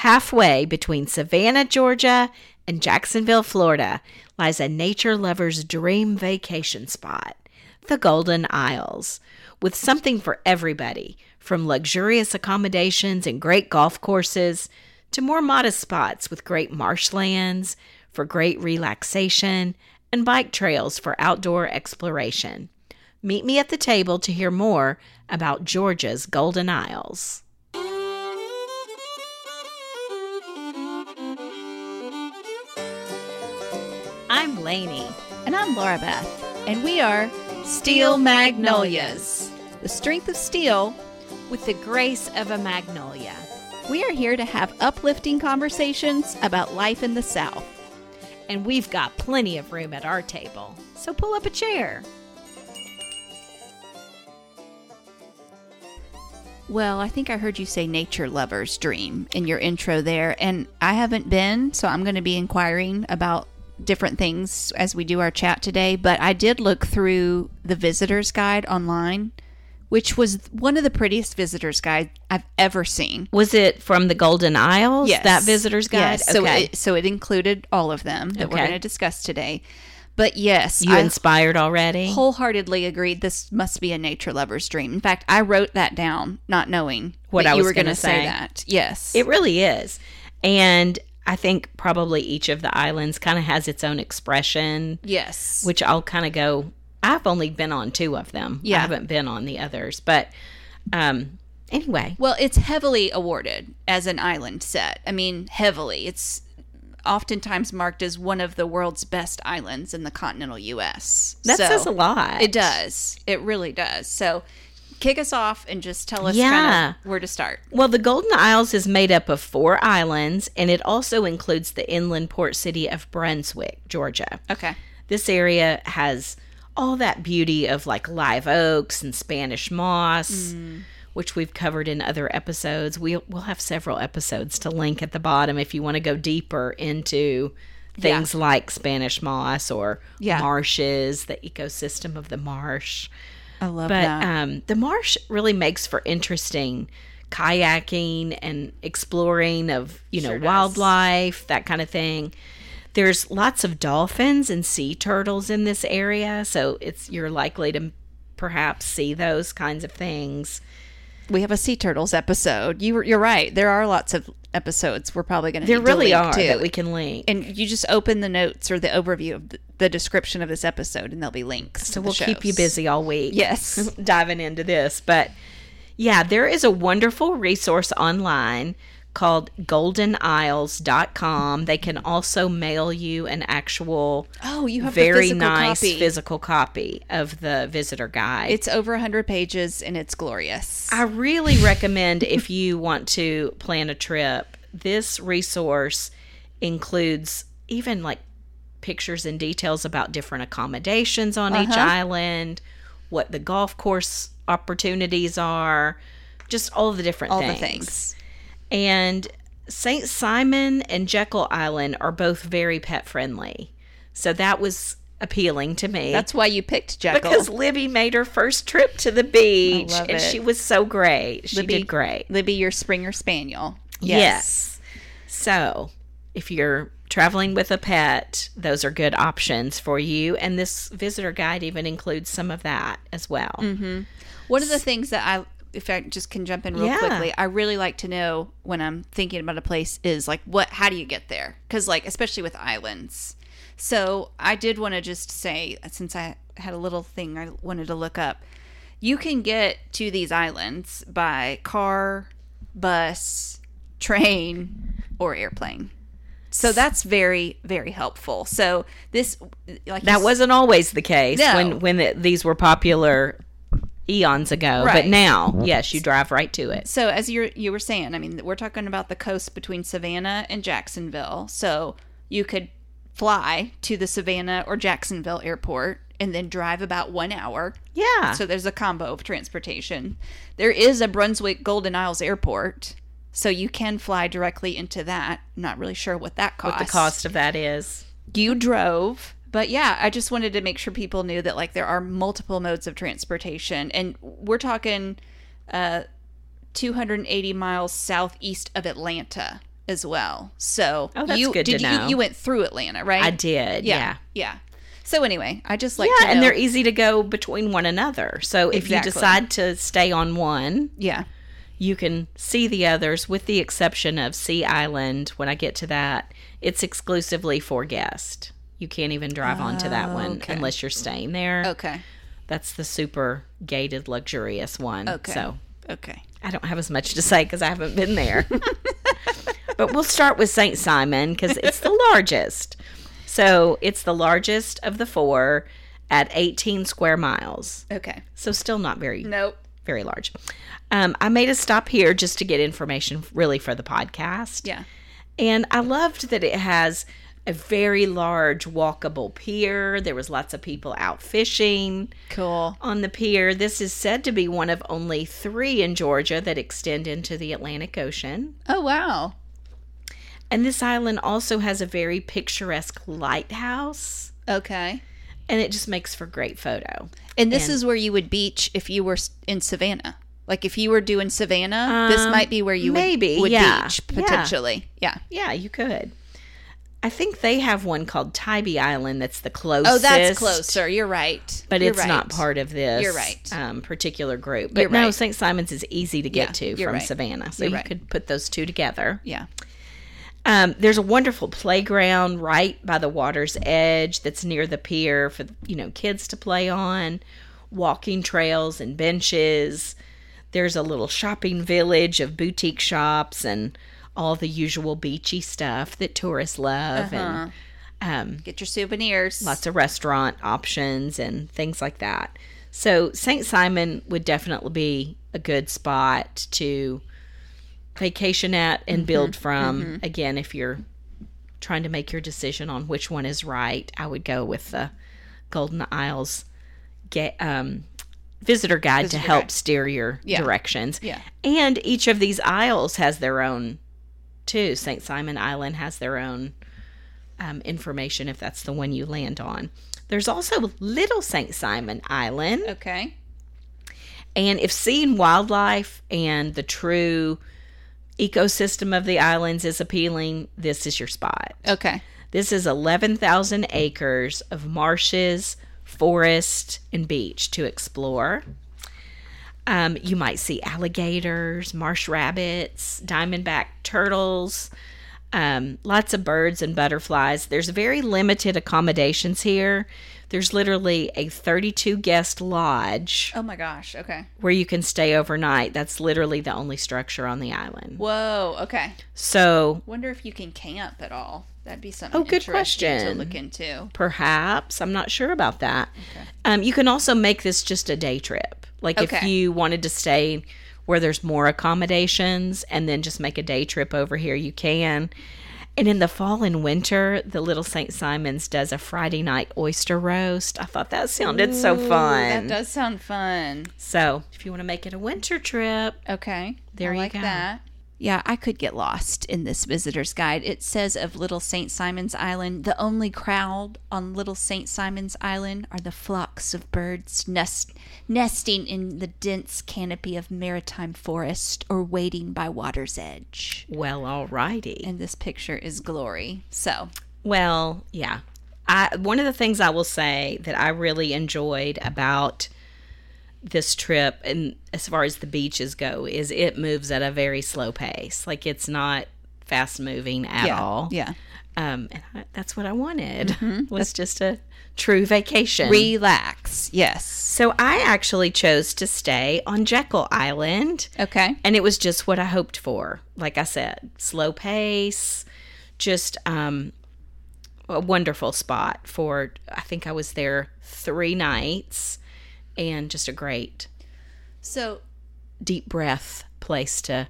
Halfway between Savannah, Georgia, and Jacksonville, Florida, lies a nature lover's dream vacation spot, the Golden Isles, with something for everybody, from luxurious accommodations and great golf courses to more modest spots with great marshlands for great relaxation and bike trails for outdoor exploration. Meet me at the table to hear more about Georgia's Golden Isles. I'm Lainie. And I'm Laura Beth, and we are Steel Magnolias, the strength of steel. With the grace of a magnolia. We are here to have uplifting conversations about life in the South. And we've got plenty of room at our table, so pull up a chair. Well, I think I heard you say nature lover's dream in your intro there, and I haven't been, so I'm going to be inquiring about different things as we do our chat today. But I did look through the visitor's guide online, which was one of the prettiest visitor's guide I've ever seen. Was it from the Golden Isles? Yes. That visitor's guide? Yes, so it, so it included all of them that we're going to discuss today. But yes, you I inspired already? wholeheartedly agreed. This must be a nature lover's dream. In fact, I wrote that down, not knowing What I you was gonna say say. that. Yes, It really is. And I think probably each of the islands kind of has its own expression, yes, which I'll kind of go. I've only been on two of them. Yeah. I haven't been on the others. But um, anyway, Well, it's heavily awarded as an island set. I mean, heavily. It's oftentimes marked as one of the world's best islands in the continental U.S. that So, says a lot. It does. It really does. So, kick us off and just tell us Yeah. where to start. Well, the Golden Isles is made up of four islands, and it also includes the inland port city of Brunswick, Georgia. Okay. This area has all that beauty of like live oaks and Spanish moss, mm. which we've covered in other episodes. We'll, we'll have several episodes to link at the bottom if you want to go deeper into things like Spanish moss or Yeah. marshes, the ecosystem of the marsh. I love But that. um, the marsh really makes for interesting kayaking and exploring of you know Sure wildlife, that kind of thing. There's lots of dolphins and sea turtles in this area, so it's you're likely to perhaps see those kinds of things. We have a sea turtles episode. You you're right. There are lots of episodes we're probably going to There to really link are to. that we can link. and you just open the notes or the overview of the, the description of this episode, and there'll be links. so we'll keep you busy all week. Yes. diving into this. But yeah, there is a wonderful resource online called goldenisles.com. They can also mail you an actual Oh, you have very physical nice copy. physical copy of the visitor guide. It's over 100 pages and it's glorious. I really recommend if you want to plan a trip, this resource includes even like pictures and details about different accommodations on each Uh-huh. island, what the golf course opportunities are, just all the different All things. the things. And St. Simon and Jekyll Island are both very pet friendly. So that was appealing to me. That's why you picked Jekyll. because Libby made her first trip to the beach and it. she was so great. She Libby- did great. Libby, your Springer Spaniel. Yes. So, if you're traveling with a pet, those are good options for you. And this visitor guide even includes some of that as well. Mm-hmm. One of the things that I, if I just can jump in real Yeah. quickly, I really like to know when I'm thinking about a place is like, what, how do you get there? Because, like, especially with islands. So I did want to just say, since I had a little thing I wanted to look up, you can get to these islands by car, bus, train, or airplane. So that's very, very helpful. So this, like That wasn't always the case No. when when the, these were popular eons ago, Right. but now, yes, you drive right to it. So as you you were saying, I mean, we're talking about the coast between Savannah and Jacksonville. So you could fly to the Savannah or Jacksonville airport and then drive about one hour. Yeah. So there's a combo of transportation. There is a Brunswick Golden Isles airport, so you can fly directly into that. Not really sure what that costs. what the cost of that is. You drove. But yeah, I just wanted to make sure people knew that like there are multiple modes of transportation and we're talking uh 280 miles southeast of Atlanta as well. So Oh, that's you good to did know. you you went through Atlanta, right? I did. Yeah. Yeah. So anyway, I just like Yeah, to and they're easy to go between one another. So if Exactly. you decide to stay on one, yeah. you can see the others with the exception of Sea Island. When I get to that, it's exclusively for guests. You can't even drive onto that one Okay. unless you're staying there. Okay. That's the super gated, luxurious one. Okay. So Okay. I don't have as much to say because I haven't been there. but we'll start with St. Simon because it's the largest. So it's the largest of the four at 18 square miles. Okay. So still not very Nope. very large. Um, I made a stop here just to get information really for the podcast. Yeah. And I loved that it has a very large walkable pier. There was lots of people out fishing Cool. on the pier. This is said to be one of only three in Georgia that extend into the Atlantic Ocean. Oh wow. And this island also has a very picturesque lighthouse, Okay. and it just makes for great photo. And this And- is where you would beach if you were in Savannah. Like if you were doing Savannah, this Um, might be where you maybe, would, would yeah. beach Yeah. potentially. Yeah. Yeah, you could. I think they have one called Tybee Island that's the closest. Oh, that's closer. You're right. But You're it's not part of this You're right. um, particular group. But You're no, right. St. Simon's is easy to get Yeah, to from right. Savannah. So you right. could put those two together. Yeah. Um, there's a wonderful playground right by the water's edge that's near the pier for you know kids to play on, walking trails and benches. There's a little shopping village of boutique shops and all the usual beachy stuff that tourists love, and um, Get your souvenirs. lots of restaurant options and things like that. So St. Simon would definitely be a good spot to vacation at and build from. Again, if you're trying to make your decision on which one is right, I would go with the Golden Isles ga- um, visitor guide to help guide. steer your Yeah. directions. Yeah. And each of these isles has their own, too. St. Simon Island has their own um, information if that's the one you land on. There's also Little St. Simon Island. Okay. And if seeing wildlife and the true ecosystem of the islands is appealing, this is your spot. Okay. This is 11,000 acres of marshes, forest, and beach to explore. Um, you might see alligators, marsh rabbits, diamondback turtles, um, lots of birds and butterflies. There's very limited accommodations here. There's literally a 32 guest lodge Oh my gosh. Okay. where you can stay overnight. That's literally the only structure on the island. Whoa. Okay. So Wonder if you can camp at all. That'd be something. Oh, good interesting To look into. Perhaps. I'm not sure about that. Um, you can also make this just a day trip. Like if you wanted to stay where there's more accommodations and then just make a day trip over here, you can. And in the fall and winter, the Little St. Simon's does a Friday night oyster roast. I thought that sounded so fun. That does sound fun. so if you want to make it a winter trip, Okay. There I you like go. that. Yeah, I could get lost in this visitor's guide. It says of Little St. Simon's Island, the only crowd on Little St. Simon's Island are the flocks of birds nest, nesting in the dense canopy of maritime forest or waiting by water's edge. well, alrighty. And this picture is glory. So, Well, yeah. I one of the things I will say that I really enjoyed about this trip and as far as the beaches go is it moves at a very slow pace. Like it's not fast moving at yeah. all. Yeah. Um, and I, that's what I wanted was just a true vacation. Relax. Yes. so I actually chose to stay on Jekyll Island. Okay. and it was just what I hoped for. Like I said, slow pace, just um, a wonderful spot for. I think I was there three nights, and just a great So deep breath place to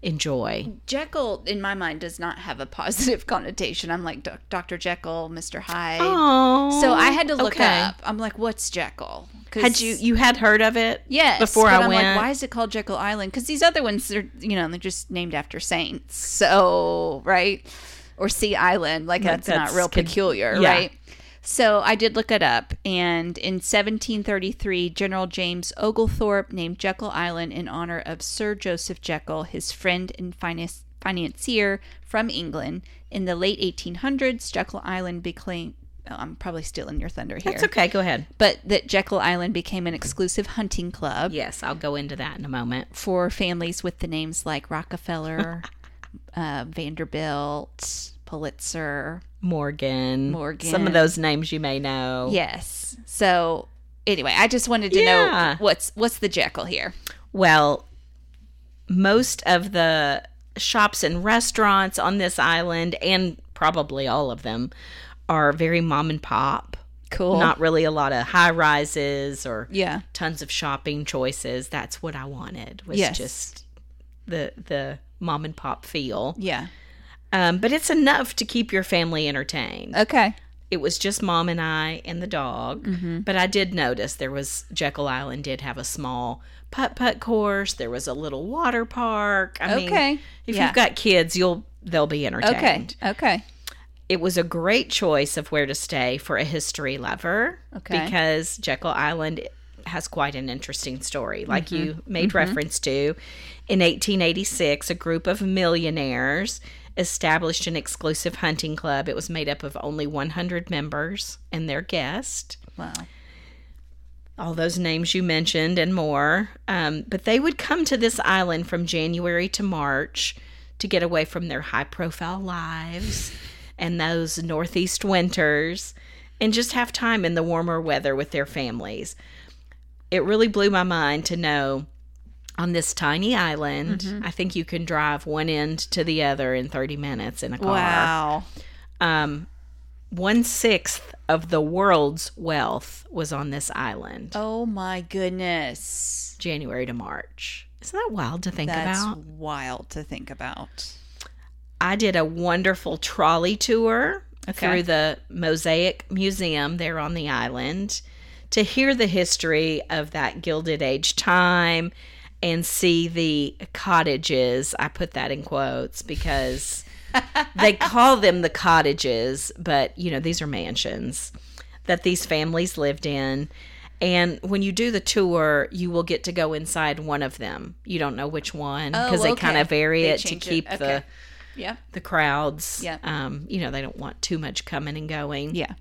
enjoy. Jekyll, in my mind, does not have a positive connotation. I'm like Dr. Jekyll, Mr. Hyde. Oh, So I had to look okay. up. I'm like, what's Jekyll? Had you you had heard of it? Yes. before I I'm went. like, why is it called Jekyll Island? Because these other ones are, you know, they're just named after saints. So right, or Sea Island, like That- that's, not real could- peculiar, yeah. right? So I did look it up, and in 1733, General James Oglethorpe named Jekyll Island in honor of Sir Joseph Jekyll, his friend and finance, financier from England. In the late 1800s, Jekyll Island became. Oh, I'm probably stealing your thunder here That's okay. Go ahead. but that Jekyll Island became an exclusive hunting club Yes, I'll go into that in a moment. for families with the names like Rockefeller, uh, Vanderbilt, Pulitzer. Morgan. Morgan. Some of those names you may know. Yes. So anyway, I just wanted to Yeah. know what's what's the Jekyll here. Well, most of the shops and restaurants on this island, and probably all of them, are very mom and pop. Cool. Not really a lot of high rises or yeah. tons of shopping choices. That's what I wanted. Was Yes. just the the mom and pop feel. Yeah. Um, but it's enough to keep your family entertained. Okay. It was just mom and I and the dog. Mm-hmm. But I did notice there was Jekyll Island did have a small putt putt course. There was a little water park. I mean, Okay. if Yeah. you've got kids, you'll they'll be entertained. Okay. Okay. It was a great choice of where to stay for a history lover. Okay. Because Jekyll Island has quite an interesting story, like Mm-hmm. you made reference to. In 1886, a group of millionaires established an exclusive hunting club. It was made up of only 100 members and their guest Wow. all those names you mentioned and more. Um, but they would come to this island from January to March to get away from their high profile lives and those Northeast winters and just have time in the warmer weather with their families. It really blew my mind to know on this tiny island, I think you can drive one end to the other in 30 minutes in a car Wow. um, one sixth of the world's wealth was on this island, Oh my goodness. January to March. Isn't that wild to think about? That's about? wild to think about. I did a wonderful trolley tour Okay. through the Mosaic Museum there on the island to hear the history of that Gilded Age time and see the cottages. I put that in quotes because they call them the cottages, but you know, these are mansions that these families lived in. And when you do the tour, you will get to go inside one of them. You don't know which one because Oh, they kind of vary They it to change it. keep Okay. the Yeah. the crowds. Yeah. Um, you know, they don't want too much coming and going. Yeah.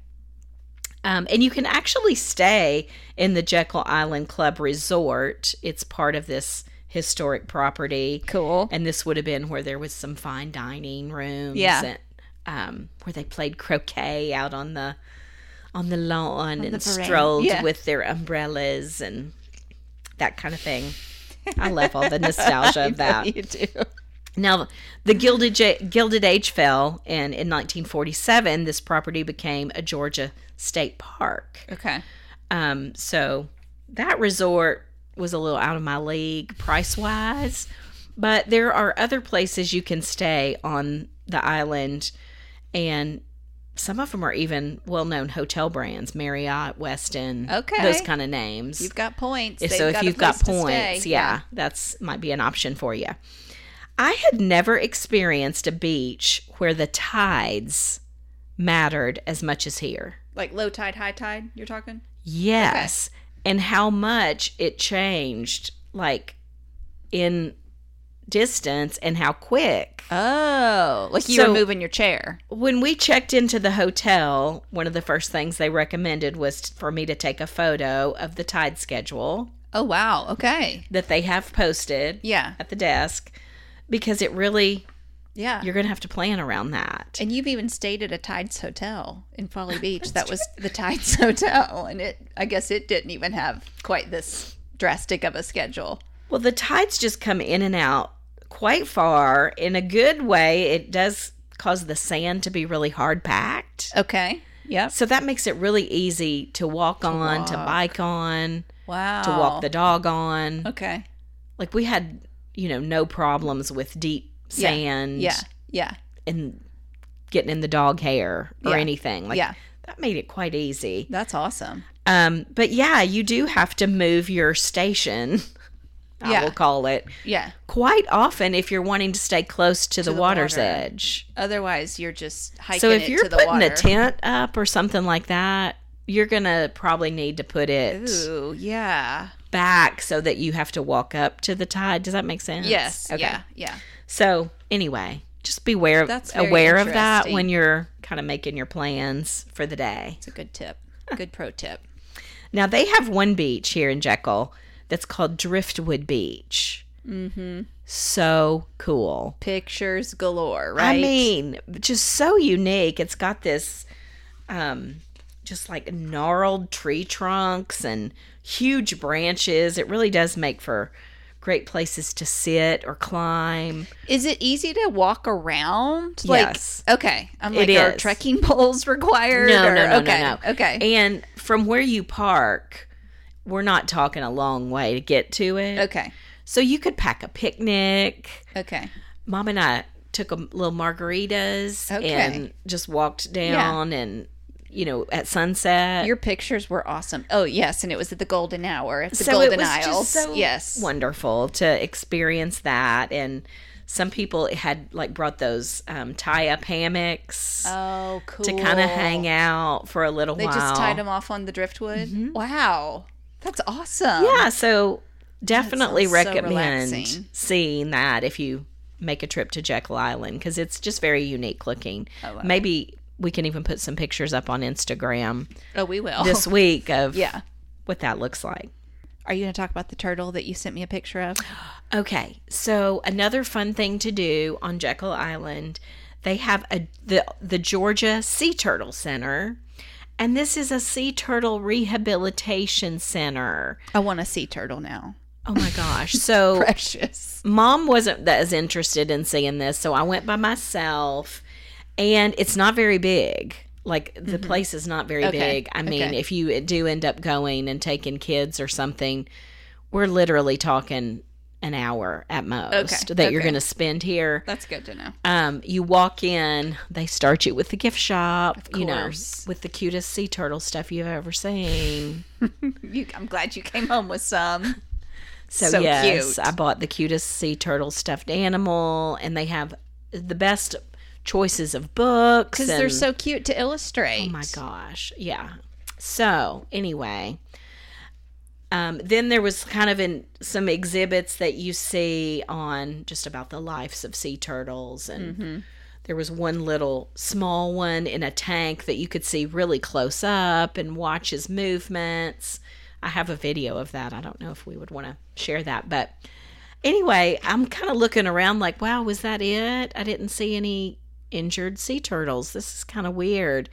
Um, and you can actually stay in the Jekyll Island Club Resort. It's part of this historic property. Cool. And this would have been where there was some fine dining rooms. Yeah. And, um, where they played croquet out on the on the lawn the and veranda. strolled Yeah. with their umbrellas and that kind of thing. I love all the nostalgia of that. You do. Now, the Gilded, Gilded Age fell, and in 1947, this property became a Georgia state park. Okay. Um, so that resort was a little out of my league price wise, but there are other places you can stay on the island, and some of them are even well known hotel brands Marriott, Westin, Okay. those kind of names. You've got points. so They've if a you've got points, stay. yeah, that's might be an option for you. I had never experienced a beach where the tides mattered as much as here. Like low tide, high tide, you're talking? Yes, and how much it changed like in distance and how quick. Oh, like you So- were moving your chair. When we checked into the hotel, one of the first things they recommended was for me to take a photo of the tide schedule Oh, wow. Okay. that they have posted Yeah. at the desk because it really Yeah. you're going to have to plan around that. and you've even stayed at a Tides hotel in Folly Beach. that was the Tides hotel, and it. I guess it didn't even have quite this drastic of a schedule. Well, the tides just come in and out quite far. In a good way, it does cause the sand to be really hard packed. Okay. Yep. So that makes it really easy to walk on, to bike on, Wow. to walk the dog on. Okay. Like we had, you know, no problems with deep Yeah. Sand Yeah. Yeah. and getting in the dog hair or Yeah. anything. Like Yeah. that made it quite easy. That's awesome. Um, but yeah, you do have to move your station. I Yeah. will call it Yeah. quite often if you're wanting to stay close to, the, the water's water. edge. Otherwise, you're just hiking So if you're to the putting water. a tent up or something like that, you're gonna probably need to put it Ooh, yeah. back so that you have to walk up to the tide. Does that make sense? Yes. Yeah. Yeah. So anyway, just be aware of That's aware of that when you're kind of making your plans for the day. It's a good tip. Good pro tip. Now they have one beach here in Jekyll that's called Driftwood Beach. Mm-hmm. So cool. Pictures galore, right? I mean, just so unique. It's got this um just like gnarled tree trunks and huge branches. It really does make for great places to sit or climb. is it easy to walk around? Yes. Okay. I'm It like, are is. trekking poles required? No, or- no, no, okay. no, no. Okay. And from where you park, we're not talking a long way to get to it. okay. So you could pack a picnic. Okay. Mom and I took a little margaritas Okay. and just walked down and you know at sunset. Your pictures were awesome. Oh yes, and it was at the Golden Hour at the so Golden it was Isles. just so yes. wonderful to experience that and some people had like brought those um, tie up hammocks Oh, cool. to kind of hang out for a little They while. Mm-hmm. just tied them off on the driftwood. Wow, that's awesome. Yeah, so definitely sounds so recommend seeing that if you make a trip to Jekyll Island because it's just very unique looking. love Maybe we can even put some pictures up on Instagram Oh, we will. this week of yeah. what that looks like. Are you going to talk about the turtle that you sent me a picture of? Okay, so another fun thing to do on Jekyll Island, they have a the the Georgia Sea Turtle Center, and this is a sea turtle rehabilitation center. I want a sea turtle now. Oh my gosh! So Precious. mom wasn't that as interested in seeing this, so I went by myself, and it's not very big. Like the place is not very Mm-hmm. Okay, big. I mean, okay. if you do end up going and taking kids or something, we're literally talking an hour at most Okay, that you're going to spend here. That's good to know. Um, you walk in, they start you with the gift shop, you know, with the cutest sea turtle stuff you've ever seen. You, I'm glad you came home with some. So, So yes, cute. I bought the cutest sea turtle stuffed animal, and they have the best choices of books Because they're so cute to illustrate. Oh my gosh, yeah. So anyway, um, then there was kind of in some exhibits that you see on just about the lives of sea turtles, and Mm-hmm. there was one little small one in a tank that you could see really close up and watch his movements. I have a video of that. I don't know if we would want to share that, but anyway, I'm kind of looking around like, wow, was that it? I didn't see any injured sea turtles. This is kind of weird.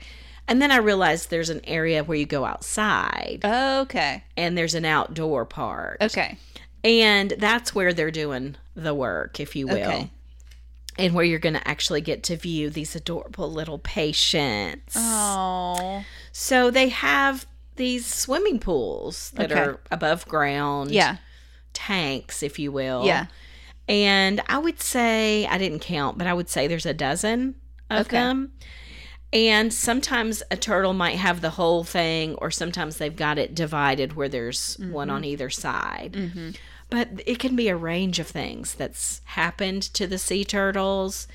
And then I realized there's an area where you go outside Okay. and there's an outdoor part. Okay. And that's where they're doing the work, if you will. Okay. And where you're going to actually get to view these adorable little patients. Oh. So they have these swimming pools that Okay. are above ground. Yeah. Tanks, if you will. Yeah. And I would say, I didn't count, but I would say there's a dozen of Okay. them. And sometimes a turtle might have the whole thing, or sometimes they've got it divided where there's one on either side. Mm-hmm. But it can be a range of things that's happened to the sea turtles,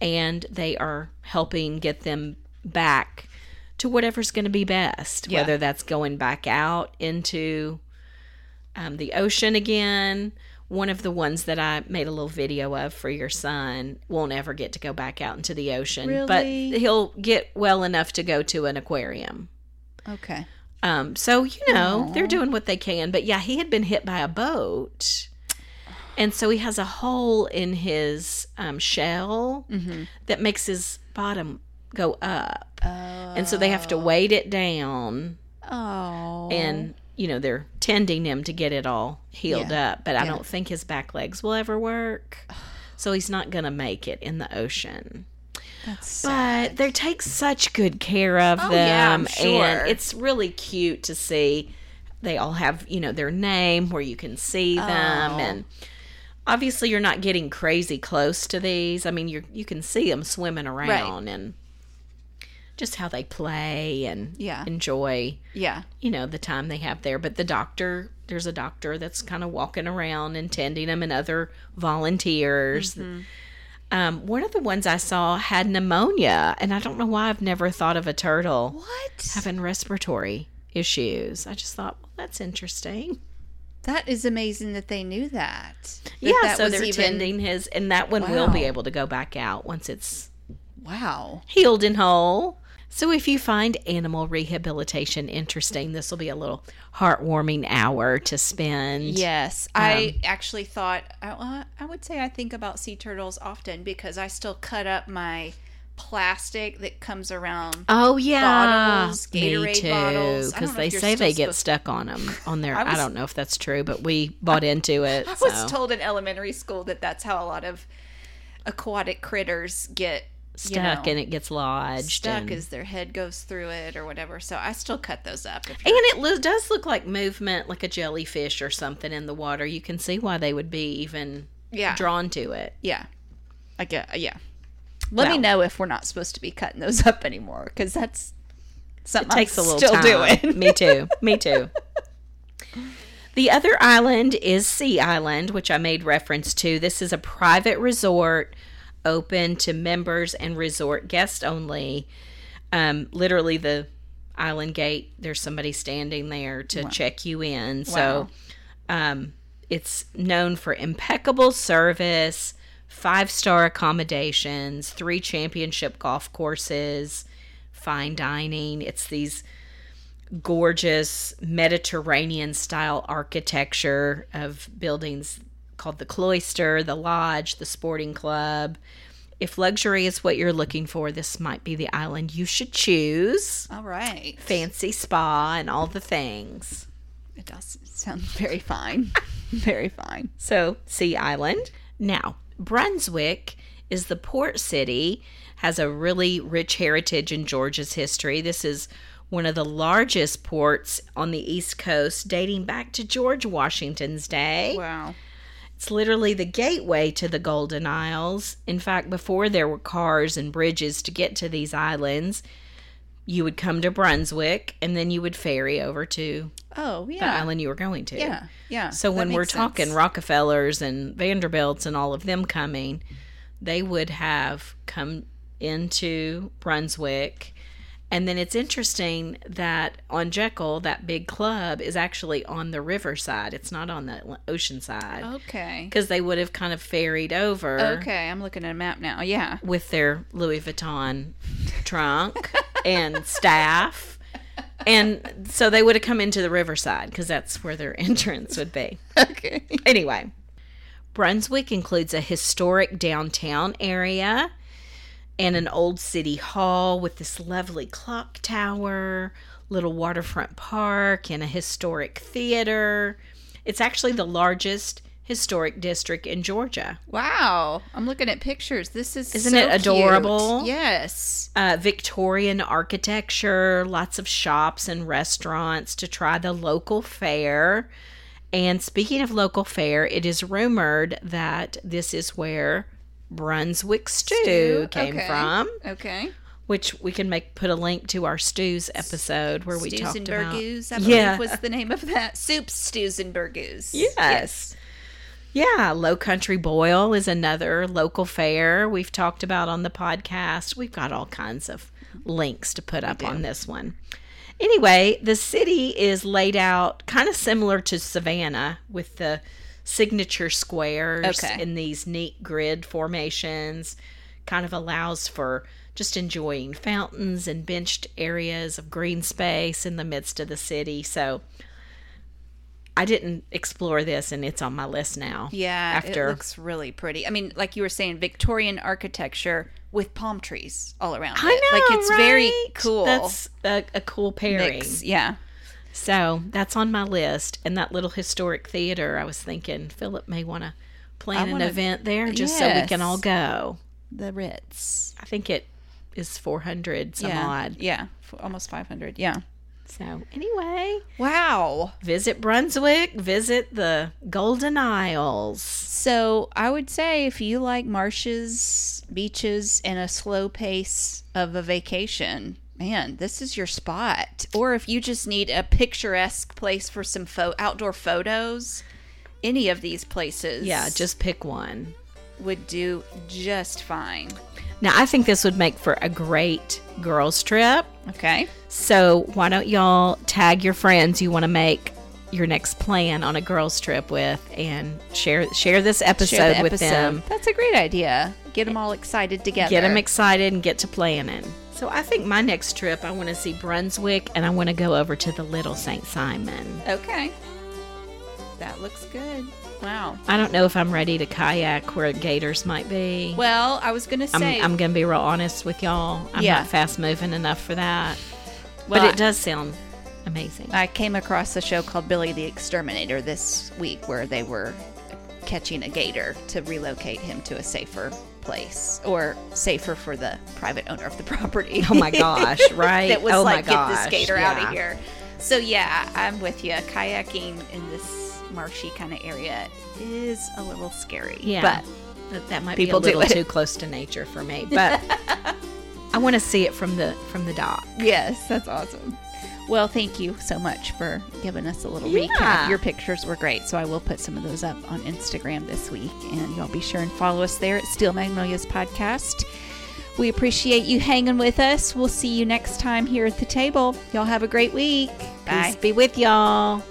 and they are helping get them back to whatever's going to be best, Yeah. whether that's going back out into um, the ocean again. One of the ones that I made a little video of for your son won't ever get to go back out into the ocean, but he'll get well enough to go to an aquarium. Okay. Um, so you know they're doing what they can, but yeah, he had been hit by a boat, And so he has a hole in his um, shell that makes his bottom go up. And so they have to weight it down Oh. and you know they're tending him to get it all healed Yeah. up but i Yeah. don't think his back legs will ever work so he's not gonna make it in the ocean but they take such good care of Oh, them yeah, sure. and it's really cute to see they all have you know their name where you can see them Oh. and obviously you're not getting crazy close to these i mean you you can see them swimming around and just how they play and Yeah. enjoy yeah. you know the time they have there but the doctor there's a doctor that's kind of walking around and tending them and other volunteers Mm-hmm. um, one of the ones i saw had pneumonia and i don't know why i've never thought of a turtle What? having respiratory issues i just thought well that's interesting That is amazing that they knew that. That yeah that so was they're even- tending his and that one will be able to go back out once it's Wow. healed and whole. So if you find animal rehabilitation interesting, this will be a little heartwarming hour to spend. Yes, I actually thought I, uh, I would say I think about sea turtles often because I still cut up my plastic that comes around. Oh yeah, Bottles, me Gatorade too. Because they say they get stuck on them on their. I, I don't know if that's true, but we bought into it. I so. was told in elementary school that that's how a lot of aquatic critters get you stuck know, and it gets lodged. stuck and, as their head goes through it or whatever. So I still cut those up. And it does look like movement, like a jellyfish or something in the water. You can see why they would be even yeah, drawn to it. yeah, I get uh, yeah. Let me know if we're not supposed to be cutting those up anymore because that's something It takes I'm a little still time. doing. Me too. Me too. The other island is Sea Island, which I made reference to. This is a private resort open to members and resort guests only. Um, literally, the island gate, there's somebody standing there to check you in. So um, it's known for impeccable service, five star accommodations, three championship golf courses, fine dining. It's these gorgeous Mediterranean style architecture of buildings called the Cloister, the Lodge, the Sporting Club. If luxury is what you're looking for, this might be the island you should choose. All right. Fancy spa and all the things. It does sound very fine. very fine. So, Sea Island. Now, Brunswick is the port city, has a really rich heritage in Georgia's history. This is one of the largest ports on the East Coast, dating back to George Washington's day. Wow. It's literally the gateway to the Golden Isles. In fact, before there were cars and bridges to get to these islands, you would come to Brunswick and then you would ferry over to Oh, the yeah. island you were going to. Yeah. Yeah. So when we're talking sense. Rockefellers and Vanderbilts and all of them coming, they would have come into Brunswick. And then it's interesting that on Jekyll, that big club is actually on the riverside. It's not on the ocean side. Okay. Because they would have kind of ferried over Okay, I'm looking at a map now. Yeah. with their Louis Vuitton trunk and staff. And so they would have come into the riverside because that's where their entrance would be. Okay. Anyway, Brunswick includes a historic downtown area and an old city hall with this lovely clock tower, little waterfront park, and a historic theater. It's actually the largest historic district in Georgia. Wow. I'm looking at pictures. This is Isn't so it adorable? cute. Yes. uh, Victorian architecture, lots of shops and restaurants to try the local fare. And speaking of local fare, it is rumored that this is where Brunswick stew, Stew, came okay. from, Okay. which we can make put a link to our stews episode where we Stews talked and about. burgoos, I Yeah. was the name of that. Soup, stews, and burgoos. Yes. Yeah, Low Country Boil is another local fare we've talked about on the podcast. We've got all kinds of links to put up on this one. Anyway, the city is laid out kind of similar to Savannah with the signature squares Okay. in these neat grid formations. Kind of allows for just enjoying fountains and benched areas of green space in the midst of the city. So, I didn't explore this, and it's on my list now. Yeah, after it looks really pretty. I mean, like you were saying, Victorian architecture with palm trees all around. I it. know, like it's very cool. That's a, a cool pairing. mix. Yeah, So that's on my list. And that little historic theater, I was thinking Philip may want to plan an wanna- event there just so we can all go. the Ritz. I think it is 400 some yeah, odd. yeah, f- almost five hundred. Yeah. So anyway, Wow. visit Brunswick, visit the Golden Isles. So I would say if you like marshes, beaches, and a slow pace of a vacation, man, this is your spot. Or if you just need a picturesque place for some fo- outdoor photos, any of these places, Yeah, just pick one. would do just fine. Now, I think this would make for a great girls' trip. Okay. So, why don't y'all tag your friends you want to make your next plan on a girls' trip with and share share this episode, Share the with them. That's a great idea. Get them all excited together. Get them excited and get to planning. So, I think my next trip, I want to see Brunswick and I want to go over to the Little St. Simon. Okay. That looks good. Wow. I don't know if I'm ready to kayak where gators might be. Well, I was going to I'm, say, I'm going to be real honest with y'all. I'm Yeah. not fast moving enough for that. Well, but I- it does sound amazing. I came across a show called Billy the Exterminator this week where they were catching a gator to relocate him to a safer place or safer for the private owner of the property. Oh my gosh, right? that was oh like, get this skater gator out of here. So, yeah, I'm with you. Kayaking in this marshy kind of area is a little scary. Yeah. But that, that might People be a little too close to nature for me, but I want to see it from the from the dock. Yes, that's awesome. Well, thank you so much for giving us a little Yeah. recap. Your pictures were great, so I will put some of those up on Instagram this week, and y'all be sure and follow us there at Steel Magnolias Podcast. We appreciate you hanging with us. We'll see you next time here at the table. Y'all have a great week. Bye. Peace be with y'all.